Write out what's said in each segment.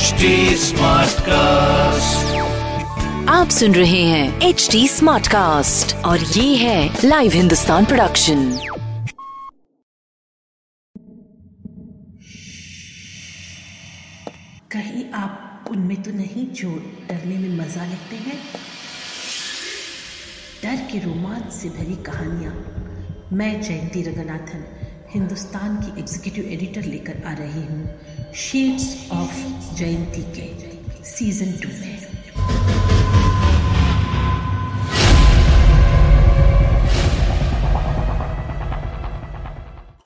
HD Smartcast. आप सुन रहे हैं एच डी स्मार्ट कास्ट और ये है लाइव हिंदुस्तान प्रोडक्शन कहीं आप उनमें तो नहीं जो डरने में मज़ा लेते हैं? डर के रोमांच से भरी कहानियाँ। मैं जयंती रंगनाथन हिंदुस्तान की एग्जीक्यूटिव एडिटर लेकर आ रही हूँ। शेड्स ऑफ़ जयंती के सीज़न टू में।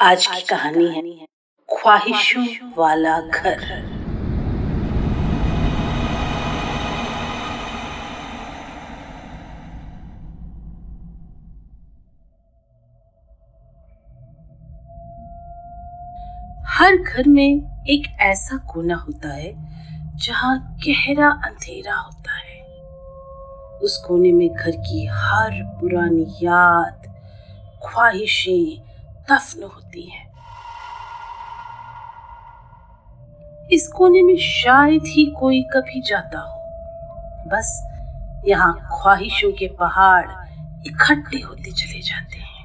आज की कहानी है, ख्वाहिशों वाला घर। हर घर में एक ऐसा कोना होता है, जहाँ गहरा अंधेरा होता है। उस कोने में घर की हर पुरानी याद, ख्वाहिशें दफन होती हैं। इस कोने में शायद ही कोई कभी जाता हो। बस यहाँ ख्वाहिशों के पहाड़ इकट्ठे होते चले जाते हैं।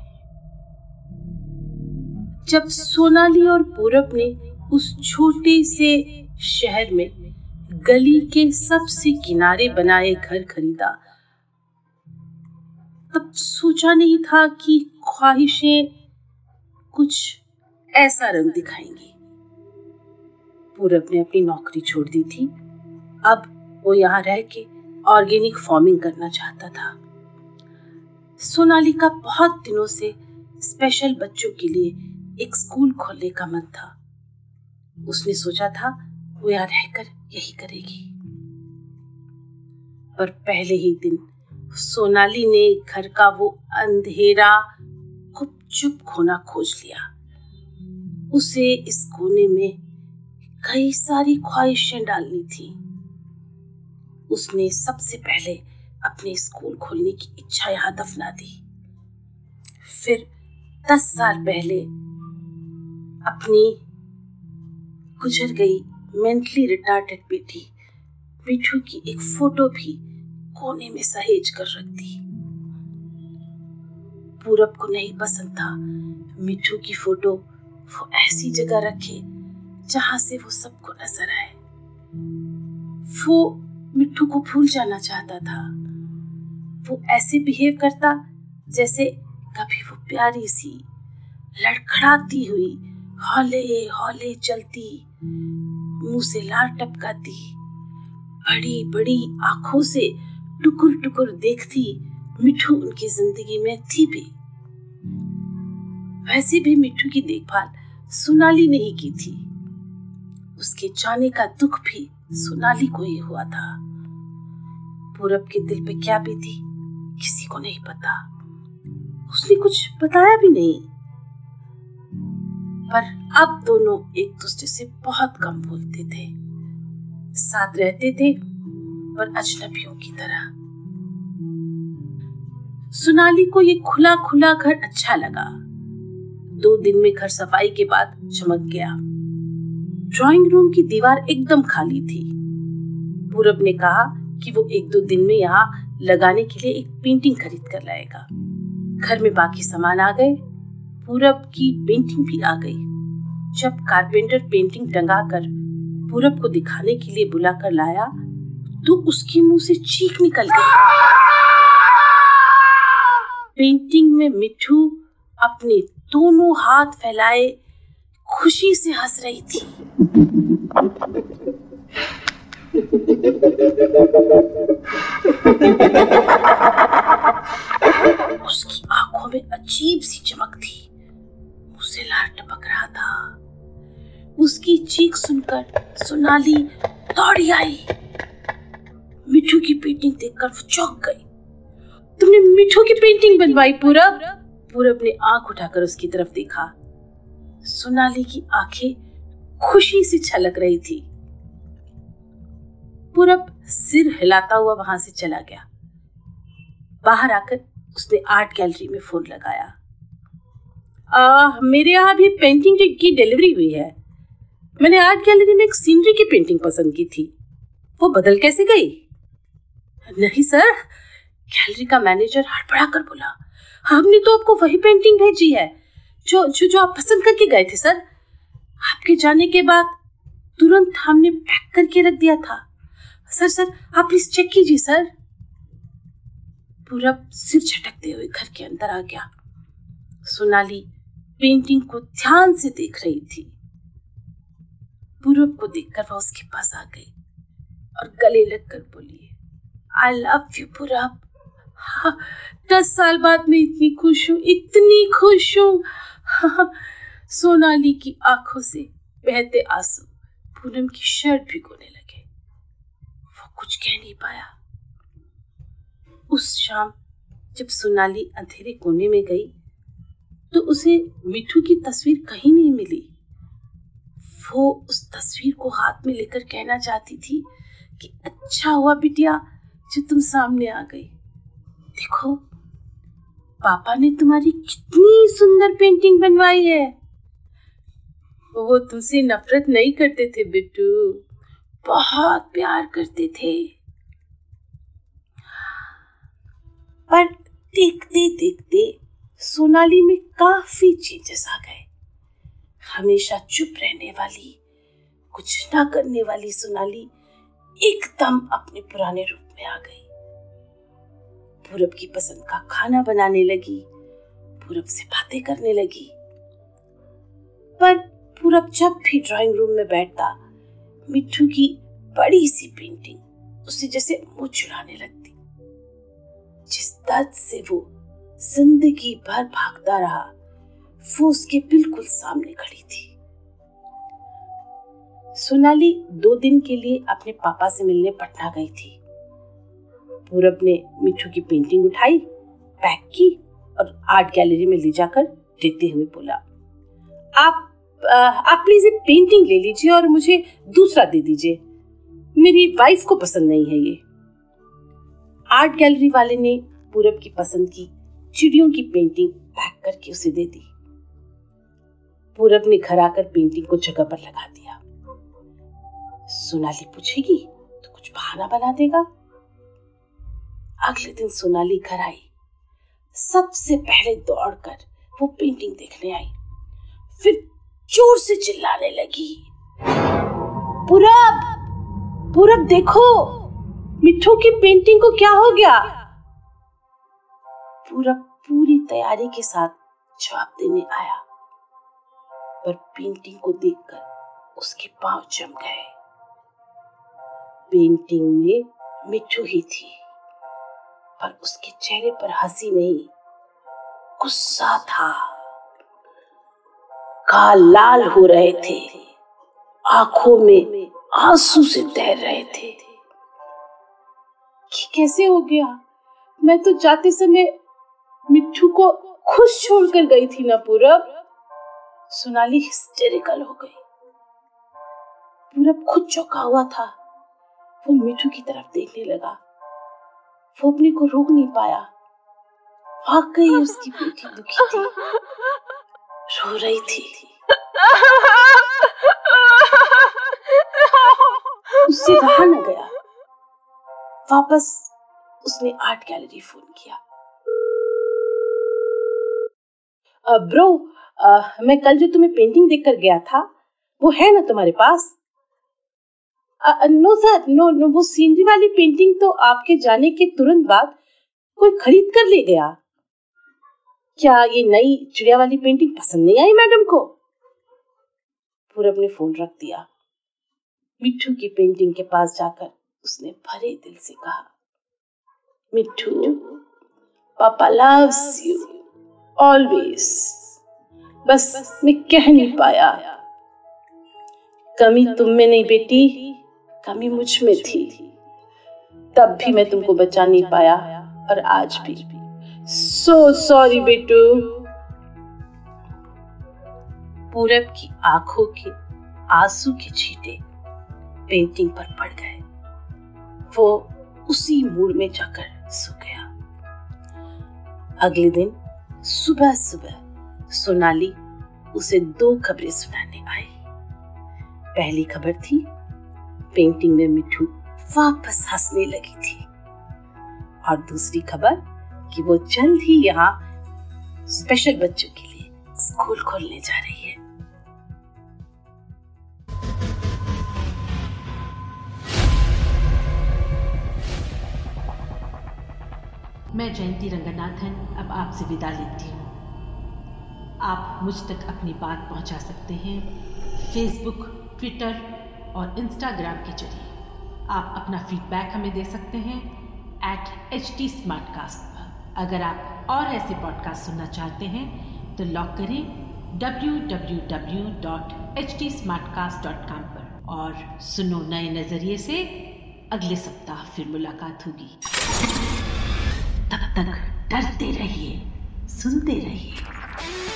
जब सोनाली और पूरब ने उस छोटे से शहर में गली के सबसे किनारे बनाए घर खरीदा, तब सोचा नहीं था कि ख्वाहिशें कुछ ऐसा रंग दिखाएँगी। पूरब ने अपनी नौकरी छोड़ दी थी। अब वो यहाँ रह के ऑर्गेनिक फ़ार्मिंग करना चाहता था। सोनाली का बहुत दिनों से स्पेशल बच्चों के लिए एक स्कूल खोलने का मन था। उसने सोचा था, वो यहाँ रहकर यही करेगी। पर पहले ही दिन सोनाली ने घर का वो अंधेरा गुपचुप खोना खोज लिया। उसे इस कोने में कई सारी ख्वाहिशें डालनी थी। उसने सबसे पहले अपने स्कूल खोलने की इच्छा यहाँ दफना दी। फिर दस साल पहले अपनी गुजर गई मेंटली रिटार्डेड बेटी मिठू की एक फ़ोटो भी कोने में सहेज कर रख दी पूरब को नहीं पसंद था मिठू की फ़ोटो वो ऐसी जगह रखे जहाँ से वो सबको नज़र आए। वो मिठू को भूल जाना चाहता था। वो ऐसे बिहेव करता जैसे कभी वो प्यारी सी लड़खड़ाती हुई हौले हौले चलती, मुँह से लार टपकाती। बड़ी बड़ी आँखों से टुकुर टुकुर देखती, मिठू उनकी ज़िंदगी में थी भी। वैसे भी मिठू की देखभाल सोनाली ने ही की थी। उसके जाने का दुख भी सोनाली को ही हुआ था। पूरब के दिल पे क्या भी थी किसी को नहीं पता। उसने कुछ बताया भी नहीं। पर अब दोनों एक दूसरे से बहुत कम बोलते थे। साथ रहते थे पर अजनबियों की तरह। सोनाली को ये खुला खुला घर अच्छा लगा। दो दिन में घर सफ़ाई के बाद चमक गया। ड्राइंग रूम की दीवार एकदम खाली थी। पूरब ने कहा कि वो एक दो दिन में यहाँ लगाने के लिए एक पेंटिंग खरीद कर लाएगा। घर में बाकी सामान आ गए। पूरब की पेंटिंग भी आ गई। जब कारपेंटर पेंटिंग टंगा कर पूरब को दिखाने के लिए बुलाकर लाया तो उसके मुँह से चीख निकल गई। पेंटिंग में मिठू अपने दोनों हाथ फैलाए, खुशी से हंस रही थी। उसकी आँखों में अजीब सी चमक थी। उसे लार टपक रहा था। उसकी चीख सुनकर सोनाली दौड़ी आई। मिठू की पेंटिंग देखकर वो चौंक गई। तुमने मिठू की पेंटिंग बनवाई, पूरब? पूरब ने आँख उठाकर उसकी तरफ़ देखा। सोनाली की आँखें खुशी से छलक रही थी। पूरब सिर हिलाता हुआ वहाँ से चला गया। बाहर आकर उसने आर्ट गैलरी में फ़ोन लगाया। आ, मेरे यहाँ भी पेंटिंग की डिलीवरी हुई है। मैंने आर्ट गैलरी में एक सीनरी की पेंटिंग पसंद की थी। वो बदल कैसे गई? नहीं सर गैलरी का मैनेजर हड़बड़ा कर बोला हमने तो आपको वही पेंटिंग भेजी है जो जो जो आप पसंद करके गए थे सर आपके जाने के बाद तुरंत हमने पैक करके रख दिया था। सर सर आप प्लीज़ चेक कीजिए सर पूरा सिर झटकते हुए घर के अंदर आ गया। सोनाली पेंटिंग को ध्यान से देख रही थी। पूरब को देखकर वह उसके पास आ गई और गले लगकर बोली आई लव यू पूरब दस साल बाद मैं इतनी खुश हूँ इतनी खुश हूँ। हाँ, सोनाली की आँखों से बहते आँसू पूनम की शर्ट भिगोने लगे। वो कुछ कह नहीं पाया। उस शाम जब सोनाली अंधेरे कोने में गई तो उसे मिठू की तस्वीर कहीं नहीं मिली। वो उस तस्वीर को हाथ में लेकर कहना चाहती थी कि अच्छा हुआ बिटिया जो तुम सामने आ गई। देखो, पापा ने तुम्हारी कितनी सुंदर पेंटिंग बनवाई है। वो तुमसे नफरत नहीं करते थे बिट्टू, बहुत प्यार करते थे। पर देखते देखते सोनाली में काफ़ी चेंजेस आ गए। हमेशा चुप रहने वाली, कुछ ना करने वाली सोनाली एकदम अपने पुराने रूप में आ गई। पूरब की पसंद का खाना बनाने लगी, पूरब से बातें करने लगी। पर पूरब जब भी ड्राइंग रूम में बैठता, मिट्टू की बड़ी सी पेंटिंग उसे जैसे मुँह चुराने लगती। जिस दर्द से वो ज़िंदगी भर भागता रहा। वो उसके बिल्कुल सामने खड़ी थी। सोनाली दो दिन के लिए अपने पापा से मिलने पटना गई थी। पूरब ने मिठू की पेंटिंग उठाई, पैक की और आर्ट गैलरी में ले जाकर देते हुए बोला, आप आप प्लीज़ ये पेंटिंग ले लीजिए और मुझे दूसरा दे दीजिए। मेरी वाइफ को पसंद नहीं है ये। आर्ट गैलरी वाले ने पूरब की पसंद की चिड़ियों की पेंटिंग पैक करके उसे दे दी। पूरब ने घर आकर पेंटिंग को जगह पर लगा दिया। सोनाली पूछेगी तो कुछ बहाना बना देगा? अगले दिन सोनाली घर आई। सबसे पहले दौड़कर वो पेंटिंग देखने आई। फिर ज़ोर से चिल्लाने लगी। पूरब पूरब देखो, मिठू की पेंटिंग को क्या हो गया? पूरब पूरी तैयारी के साथ जवाब देने आया। पर पेंटिंग को देखकर उसके पाँव जम गए। पेंटिंग में मिठू ही थी, पर उसके चेहरे पर हँसी नहीं, गुस्सा था। काल लाल हो रहे थे, आँखों में आँसू से तैर रहे थे। कि कैसे हो गया? मैं तो जाते समय मिट्टू को खुश छोड़कर गई थी ना पूरब। सोनाली हिस्टेरिकल हो गई। पूरब खुद चौंका हुआ था। वो मिठू की तरफ़ देखने लगा। वो अपने को रोक नहीं पाया। वाकई उसकी बेटी दुखी थी। रो रही थी। उससे रहा न गया। वापस उसने आर्ट गैलरी फ़ोन किया। ब्रो मैं कल जो तुम्हें पेंटिंग देखकर गया था, वो है ना तुम्हारे पास? नो सर नो नो वो सीनरी वाली पेंटिंग तो आपके जाने के तुरंत बाद कोई खरीद कर ले गया। क्या ये नई चिड़िया वाली पेंटिंग पसंद नहीं आई मैडम को? पूरब ने फ़ोन रख दिया। मिट्टू की पेंटिंग के पास जाकर उसने भरे दिल से कहा, मिट्टू, पापा लव्स यू ऑलवेज बस मैं कह नहीं पाया। कमी तुम में नहीं बेटी, कमी मुझमें थी। तब भी मैं तुमको बचा नहीं पाया और आज भी। सो सॉरी बेटू। पूरब की आँखों के आँसू के छींटे पेंटिंग पर पड़ गए। वो उसी मूड में जाकर सो गया। अगले दिन सुबह सुबह सोनाली उसे दो खबरें सुनाने आई। पहली खबर थी पेंटिंग में मिठू वापस हंसने लगी थी। और दूसरी खबर कि वो जल्द ही यहाँ स्पेशल बच्चों के लिए स्कूल खोलने जा रही है। मैं जयंती रंगनाथन अब आपसे विदा लेती हूँ। आप मुझ तक अपनी बात पहुँचा सकते हैं फेसबुक ट्विटर और इंस्टाग्राम के ज़रिए। आप अपना फीडबैक हमें दे सकते हैं एट एच टी पर। अगर आप और ऐसे पॉडकास्ट सुनना चाहते हैं तो लॉक करें www.htsmartcast.com पर और सुनो नए नज़रिए से अगले सप्ताह फिर मुलाकात होगी। तक डरते रहिए सुनते रहिए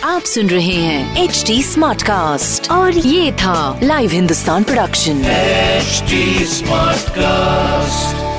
आप सुन रहे हैं एच डी स्मार्ट कास्ट और ये था live Hindustan production H smart Smartcast.